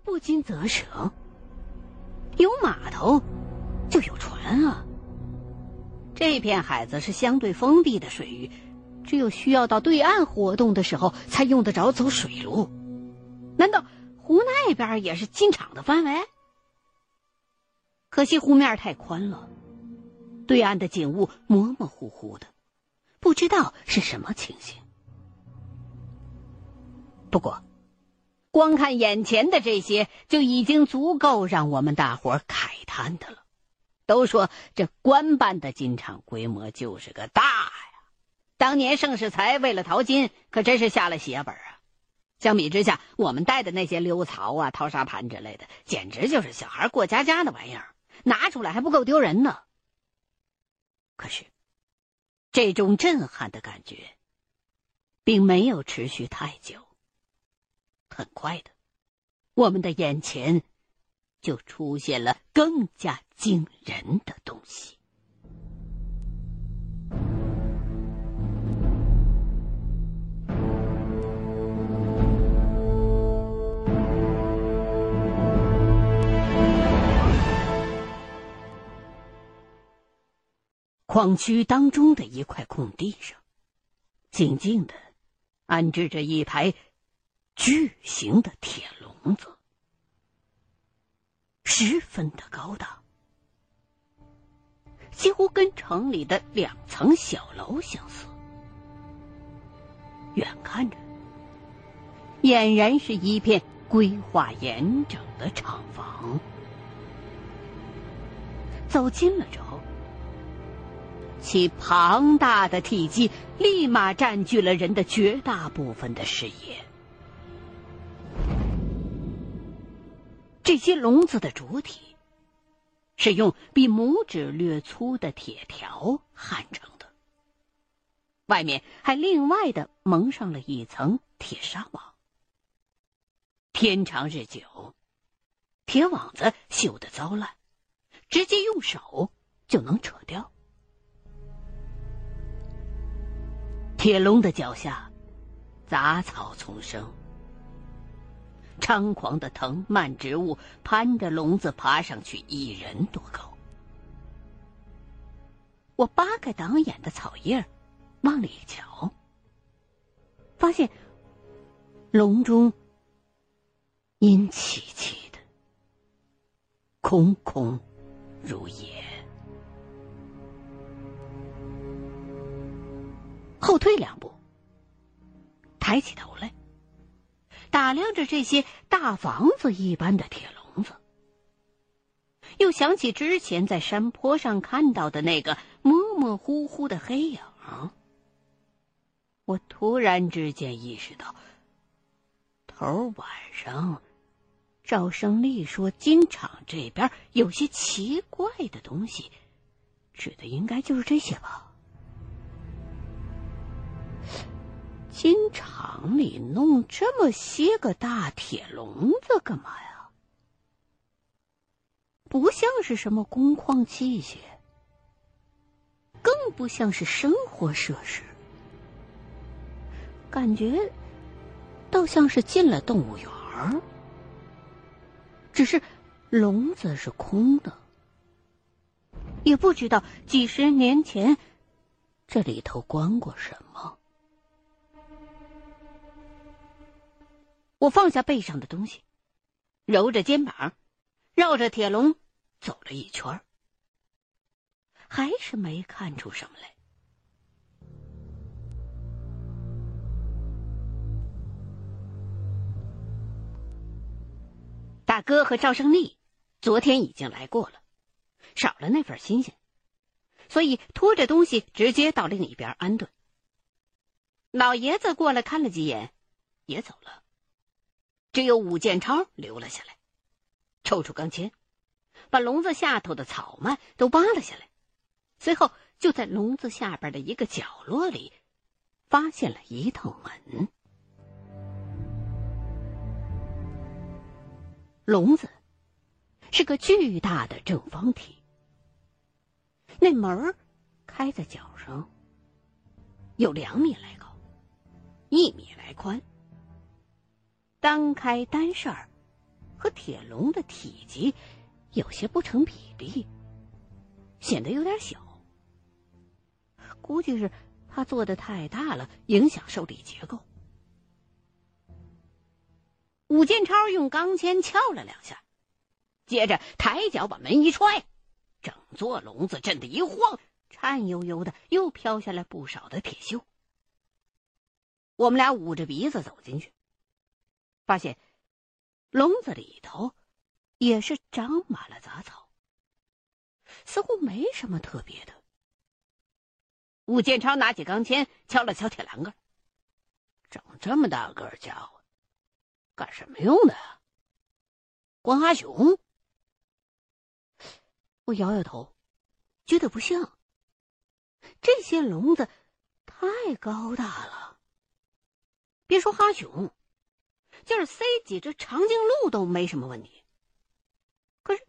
不禁啧舌。有码头，就有船啊。这片海子是相对封闭的水域，只有需要到对岸活动的时候，才用得着走水路。难道湖那边也是进场的范围？可惜湖面太宽了，对岸的景物模模糊糊的，不知道是什么情形。不过，光看眼前的这些，就已经足够让我们大伙慨叹的了。都说这官办的金厂规模就是个大呀！当年盛世才为了淘金，可真是下了血本啊！相比之下，我们带的那些溜槽啊、淘沙盘之类的，简直就是小孩过家家的玩意儿，拿出来还不够丢人呢。可是，这种震撼的感觉，并没有持续太久。很快的，我们的眼前就出现了更加惊人的东西。矿区当中的一块空地上，静静的安置着一排。巨型的铁笼子，十分的高大，几乎跟城里的两层小楼相似。远看着，俨然是一片规划严整的厂房。走近了之后，其庞大的体积立马占据了人的绝大部分的视野。这些笼子的主体是用比拇指略粗的铁条焊成的，外面还另外的蒙上了一层铁纱网。天长日久，铁网子锈得糟烂，直接用手就能扯掉。铁笼的脚下，杂草丛生。猖狂的藤蔓植物攀着笼子爬上去，一人多高。我扒开挡眼的草叶，往里一瞧，发现笼中阴凄凄的，空空如也。后退两步，抬起头来。打量着这些大房子一般的铁笼子，又想起之前在山坡上看到的那个模模糊糊的黑影，我突然之间意识到，头晚上赵胜利说金厂这边有些奇怪的东西，指的应该就是这些吧。金厂里弄这么些个大铁笼子干嘛呀？不像是什么工矿器械，更不像是生活设施，感觉倒像是进了动物园儿。只是笼子是空的，也不知道几十年前这里头关过什么。我放下背上的东西，揉着肩膀，绕着铁笼走了一圈还是没看出什么来。大哥和赵胜利昨天已经来过了，少了那份新鲜，所以拖着东西直接到另一边安顿。老爷子过来看了几眼，也走了。只有武建超留了下来，抽出钢钎，把笼子下头的草蔓都扒了下来，随后就在笼子下边的一个角落里，发现了一道门。笼子是个巨大的正方体，那门开在角上，有两米来高，一米来宽。单开单扇儿，和铁笼的体积有些不成比例，显得有点小。估计是他做的太大了，影响受力结构。武建超用钢钎撬了两下，接着抬脚把门一踹，整座笼子震得一晃，颤悠悠的又飘下来不少的铁锈。我们俩捂着鼻子走进去，发现笼子里头也是长满了杂草，似乎没什么特别的。武建超拿起钢钎敲了敲铁栏杆，长这么大个家伙，干什么用的？关阿雄？我摇摇头，觉得不像。这些笼子太高大了，别说哈熊，就是塞几只长颈鹿都没什么问题。可是。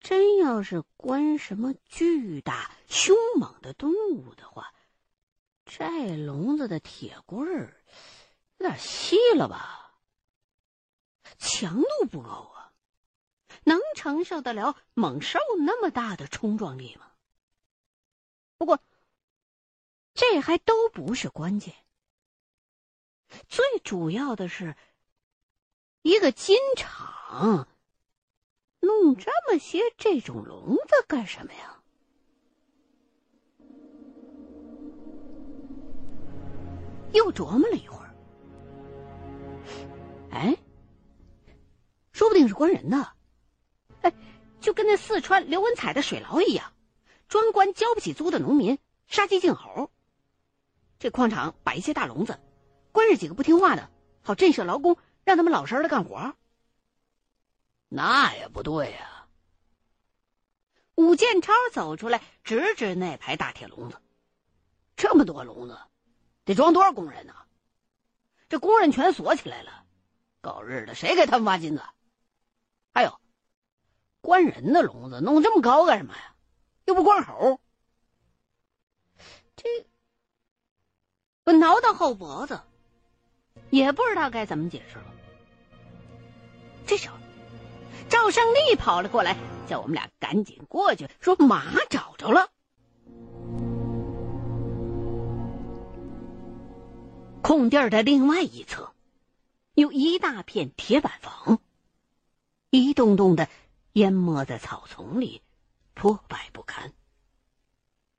真要是关什么巨大凶猛的动物的话，这笼子的铁棍儿有点细了吧？强度不够啊，能承受得了猛兽那么大的冲撞力吗？不过，这还都不是关键，最主要的是一个金厂。弄这么些这种笼子干什么呀？又琢磨了一会儿，哎，说不定是关人呢，哎，就跟那四川刘文彩的水牢一样，专关交不起租的农民、杀鸡儆猴。这矿场摆一些大笼子，关着几个不听话的，好震慑劳工，让他们老实的干活。那也不对呀！武建超走出来，指指那排大铁笼子，这么多笼子，得装多少工人呢？这工人全锁起来了，狗日的，谁给他们挖金子？还有，关人的笼子弄这么高干什么呀？又不关猴。这，我挠到后脖子，也不知道该怎么解释了。这时候。赵胜利跑了过来，叫我们俩赶紧过去，说马找着了。空地的另外一侧，有一大片铁板房，一栋栋的淹没在草丛里，破败不堪。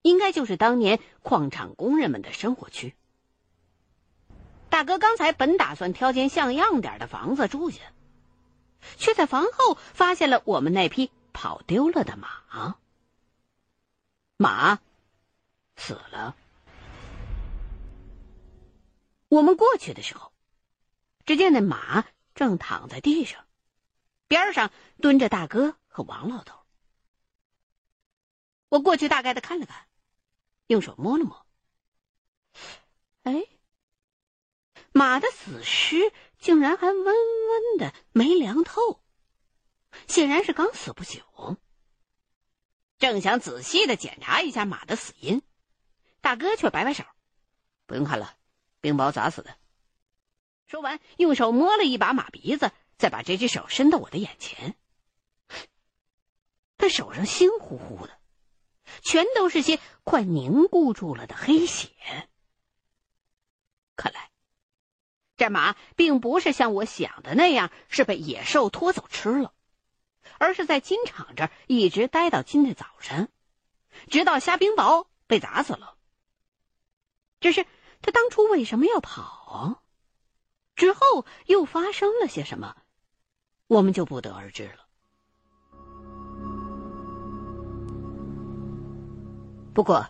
应该就是当年矿场工人们的生活区。大哥刚才本打算挑间像样点的房子住下。却在房后发现了我们那匹跑丢了的马。马死了。我们过去的时候，只见那马正躺在地上，边上蹲着大哥和王老头。我过去大概的看了看，用手摸了摸，哎，马的死尸。竟然还温温的，没凉透，显然是刚死不久。正想仔细的检查一下马的死因，大哥却摆摆手：“不用看了，冰雹砸死的。”说完，用手摸了一把马鼻子，再把这只手伸到我的眼前。他手上腥乎乎的，全都是些快凝固住了的黑血。看来。这马并不是像我想的那样是被野兽拖走吃了，而是在金厂这儿一直待到今天早晨，直到下冰雹被砸死了。只是他当初为什么要跑？之后又发生了些什么？我们就不得而知了。不过，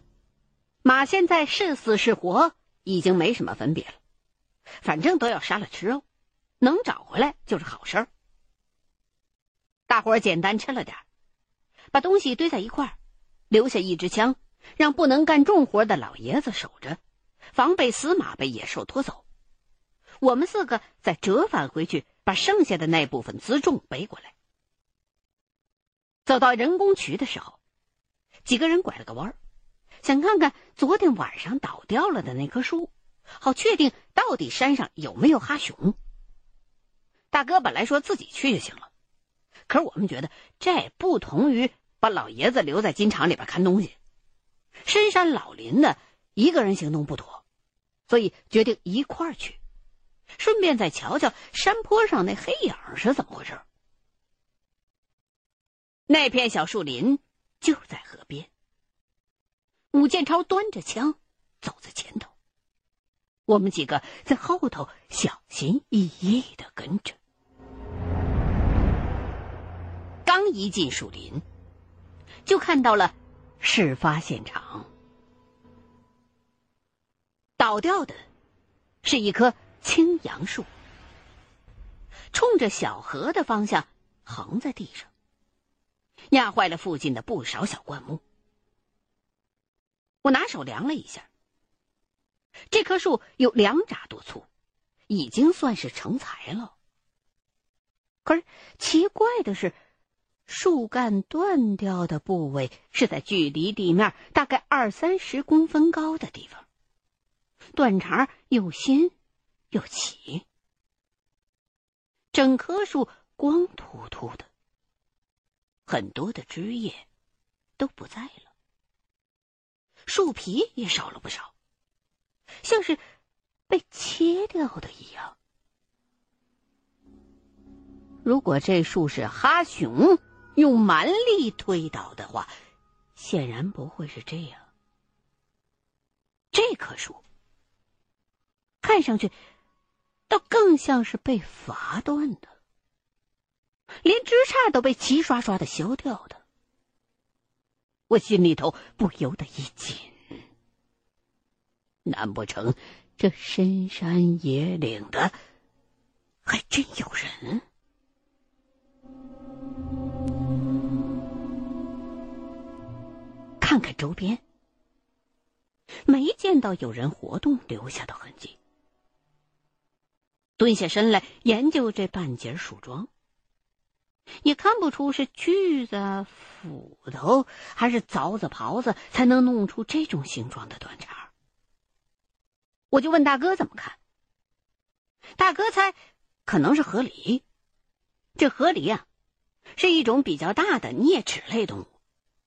马现在是死是活已经没什么分别了。反正都要杀了吃肉，能找回来就是好事儿。大伙儿简单吃了点把东西堆在一块儿，留下一支枪，让不能干重活的老爷子守着，防备死马被野兽拖走。我们四个再折返回去，把剩下的那部分辎重背过来。走到人工渠的时候，几个人拐了个弯儿，想看看昨天晚上倒掉了的那棵树。好确定到底山上有没有哈熊。大哥本来说自己去就行了，可是我们觉得这不同于把老爷子留在金厂里边看东西，深山老林的，一个人行动不妥，所以决定一块儿去，顺便再瞧瞧山坡上那黑影是怎么回事。那片小树林就在河边，武建超端着枪走在前头，我们几个在后头小心翼翼的跟着。刚一进树林，就看到了事发现场，倒掉的是一棵青杨树，冲着小河的方向横在地上。压坏了附近的不少小灌木。我拿手量了一下，这棵树有两拃多粗，已经算是成材了。可是奇怪的是，树干断掉的部位是在距离地面大概二三十公分高的地方，断茬又新又齐，整棵树光秃秃的。很多的枝叶都不在了，树皮也少了不少，像是被切掉的一样。如果这树是哈熊用蛮力推倒的话，显然不会是这样。这棵树看上去倒更像是被伐断的。连枝杈都被齐刷刷的削掉的，我心里头不由得一紧。难不成这深山野岭的还真有人？看看周边，没见到有人活动留下的痕迹。蹲下身来研究这半截树桩。也看不出是锯子、斧头还是凿子、刨子才能弄出这种形状的断茬。我就问大哥怎么看。大哥猜，可能是河狸。这河狸啊，是一种比较大的啮齿类动物，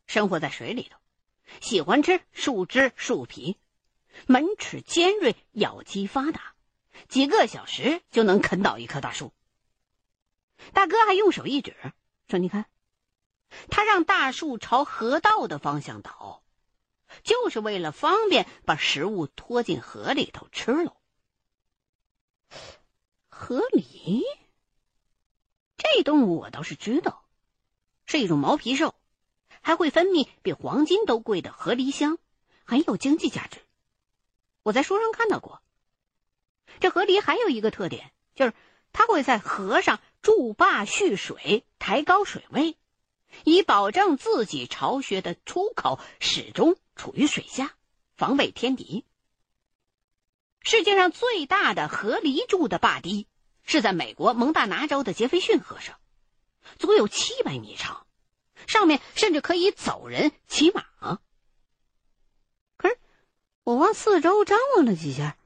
生活在水里头，喜欢吃树枝、树皮，门齿尖锐，咬肌发达，几个小时就能啃倒一棵大树。大哥还用手一指，说：“你看，他让大树朝河道的方向倒，就是为了方便把食物拖进河里头吃喽。”河狸这动物我倒是知道，是一种毛皮兽，还会分泌比黄金都贵的河狸香，很有经济价值。我在书上看到过。这河狸还有一个特点，就是它会在河上。筑坝蓄水，抬高水位，以保证自己巢穴的出口始终处于水下，防备天敌。世界上最大的河狸筑的坝堤是在美国蒙大拿州的杰斐逊河上，足有七百米长，上面甚至可以走人骑马。可是我往四周张望了几下，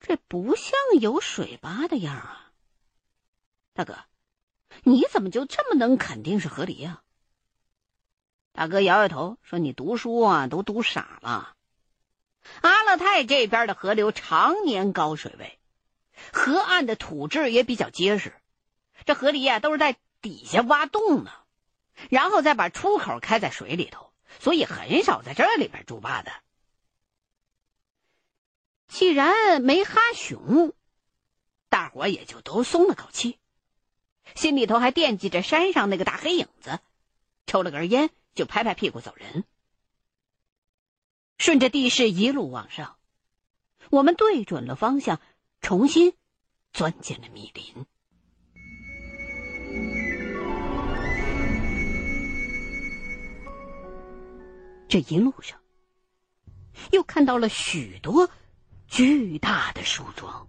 这不像有水坝的样啊。大哥，你怎么就这么能肯定是河狸呀？大哥摇摇头说：“你读书啊，都读傻了。阿勒泰这边的河流常年高水位，河岸的土质也比较结实，这河狸啊都是在底下挖洞呢，然后再把出口开在水里头，所以很少在这里边筑坝的。既然没哈熊，大伙也就都松了口气。”心里头还惦记着山上那个大黑影子，抽了根烟就拍拍屁股走人。顺着地势一路往上，我们对准了方向，重新钻进了密林。这一路上，又看到了许多巨大的树桩，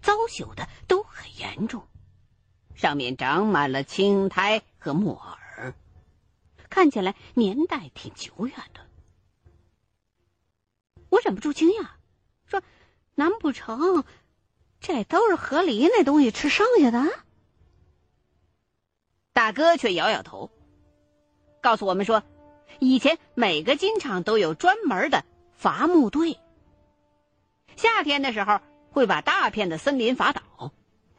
糟朽的都很严重。上面长满了青苔和木耳，看起来年代挺久远的。我忍不住惊讶，说：“难不成这都是河狸那东西吃剩下的。大哥却摇摇头，告诉我们说，以前每个金厂都有专门的伐木队。夏天的时候会把大片的森林伐倒，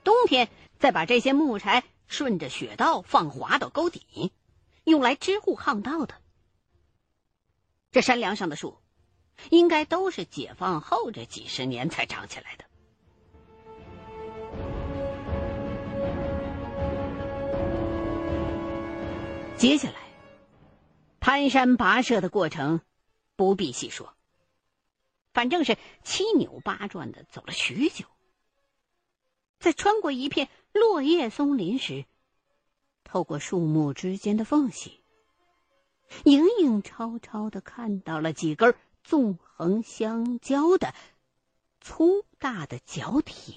冬天再把这些木柴顺着雪道放滑到沟底，用来支护巷道的。这山梁上的树，应该都是解放后这几十年才长起来的。接下来，攀山跋涉的过程不必细说，反正是七扭八转的走了许久。在穿过一片落叶松林时，透过树木之间的缝隙，影影绰绰的看到了几根纵横相交的粗大的角铁。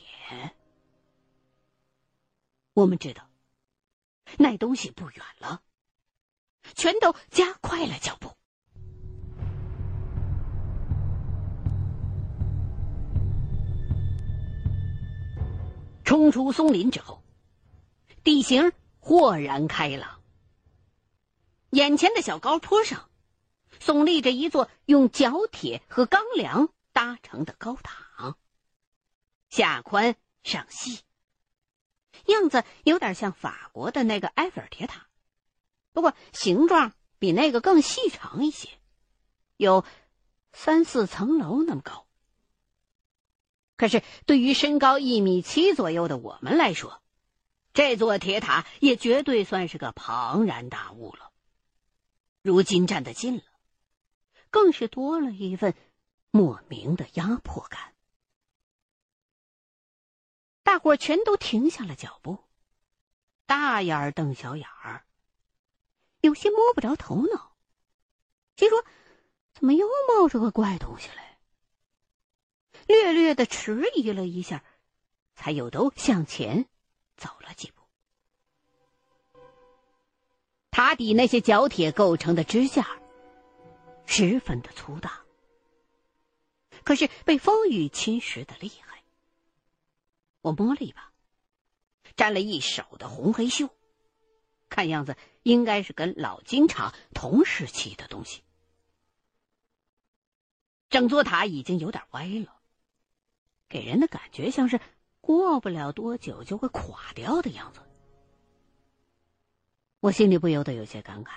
我们知道，那东西不远了。全都加快了脚步。冲出松林之后，地形豁然开朗。眼前的小高坡上，耸立着一座用角铁和钢梁搭成的高塔，下宽上细，样子有点像法国的那个埃菲尔铁塔。不过形状比那个更细长一些，有三四层楼那么高。可是对于身高一米七左右的我们来说，这座铁塔也绝对算是个庞然大物了。如今站得近了，更是多了一份莫名的压迫感。大伙全都停下了脚步，大眼儿瞪小眼儿。有些摸不着头脑，心说：“怎么又冒出个怪东西来？”略略的迟疑了一下，才又都向前走了几步。塔底那些角铁构成的支架，十分的粗大，可是被风雨侵蚀的厉害。我摸了一把，沾了一手的红黑锈。看样子应该是跟老金厂同时期的东西。整座塔已经有点歪了，给人的感觉像是过不了多久就会垮掉的样子。我心里不由得有些感慨：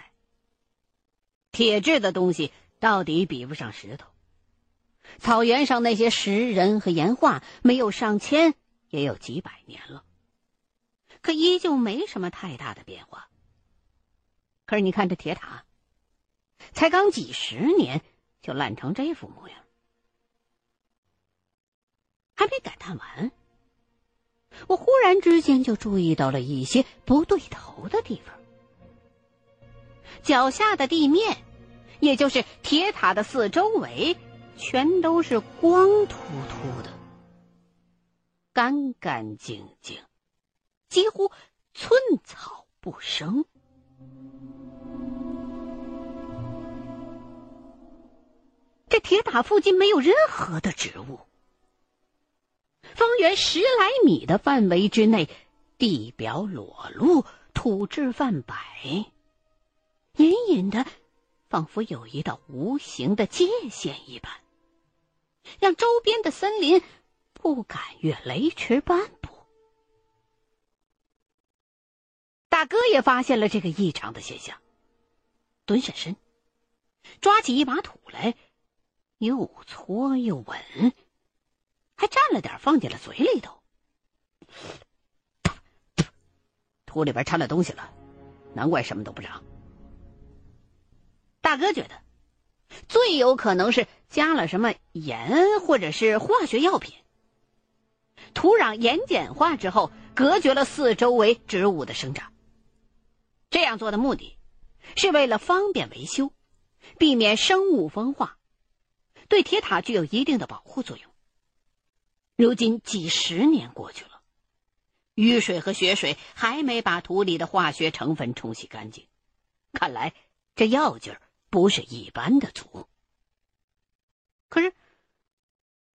铁质的东西到底比不上石头。草原上那些石人和岩画，没有上千也有几百年了。可依旧没什么太大的变化。可是你看这铁塔，才刚几十年就烂成这副模样。还没感叹完，我忽然之间就注意到了一些不对头的地方。脚下的地面，也就是铁塔的四周围，全都是光秃秃的，干干净净。几乎寸草不生。这铁塔附近没有任何的植物。方圆十来米的范围之内，地表裸露，土质泛白，隐隐的，仿佛有一道无形的界限一般，让周边的森林不敢越雷池半步。大哥也发现了这个异常的现象，蹲下身，抓起一把土来，又搓又稳，还蘸了点放进了嘴里头。土里边掺了东西了，难怪什么都不长。大哥觉得，最有可能是加了什么盐或者是化学药品。土壤盐碱化之后，隔绝了四周围植物的生长。这样做的目的，是为了方便维修，避免生物风化，对铁塔具有一定的保护作用。如今几十年过去了，雨水和雪水还没把土里的化学成分冲洗干净，看来这药劲儿不是一般的足。可是，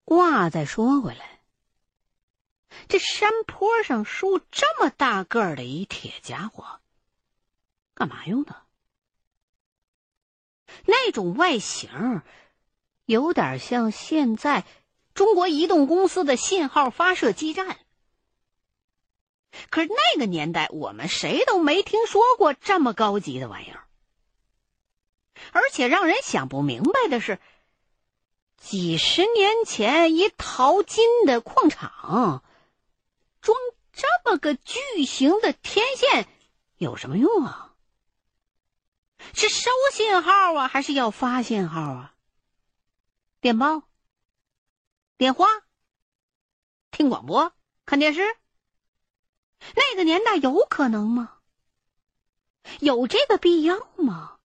话再说回来，这山坡上竖这么大个儿的一铁家伙，干嘛用的？那种外形，有点像现在中国移动公司的信号发射基站。可是那个年代，我们谁都没听说过这么高级的玩意儿。而且让人想不明白的是，几十年前一淘金的矿场。装这么个巨型的天线有什么用啊？是收信号啊，还是要发信号啊？电报、电话、听广播、看电视？那个年代有可能吗？有这个必要吗？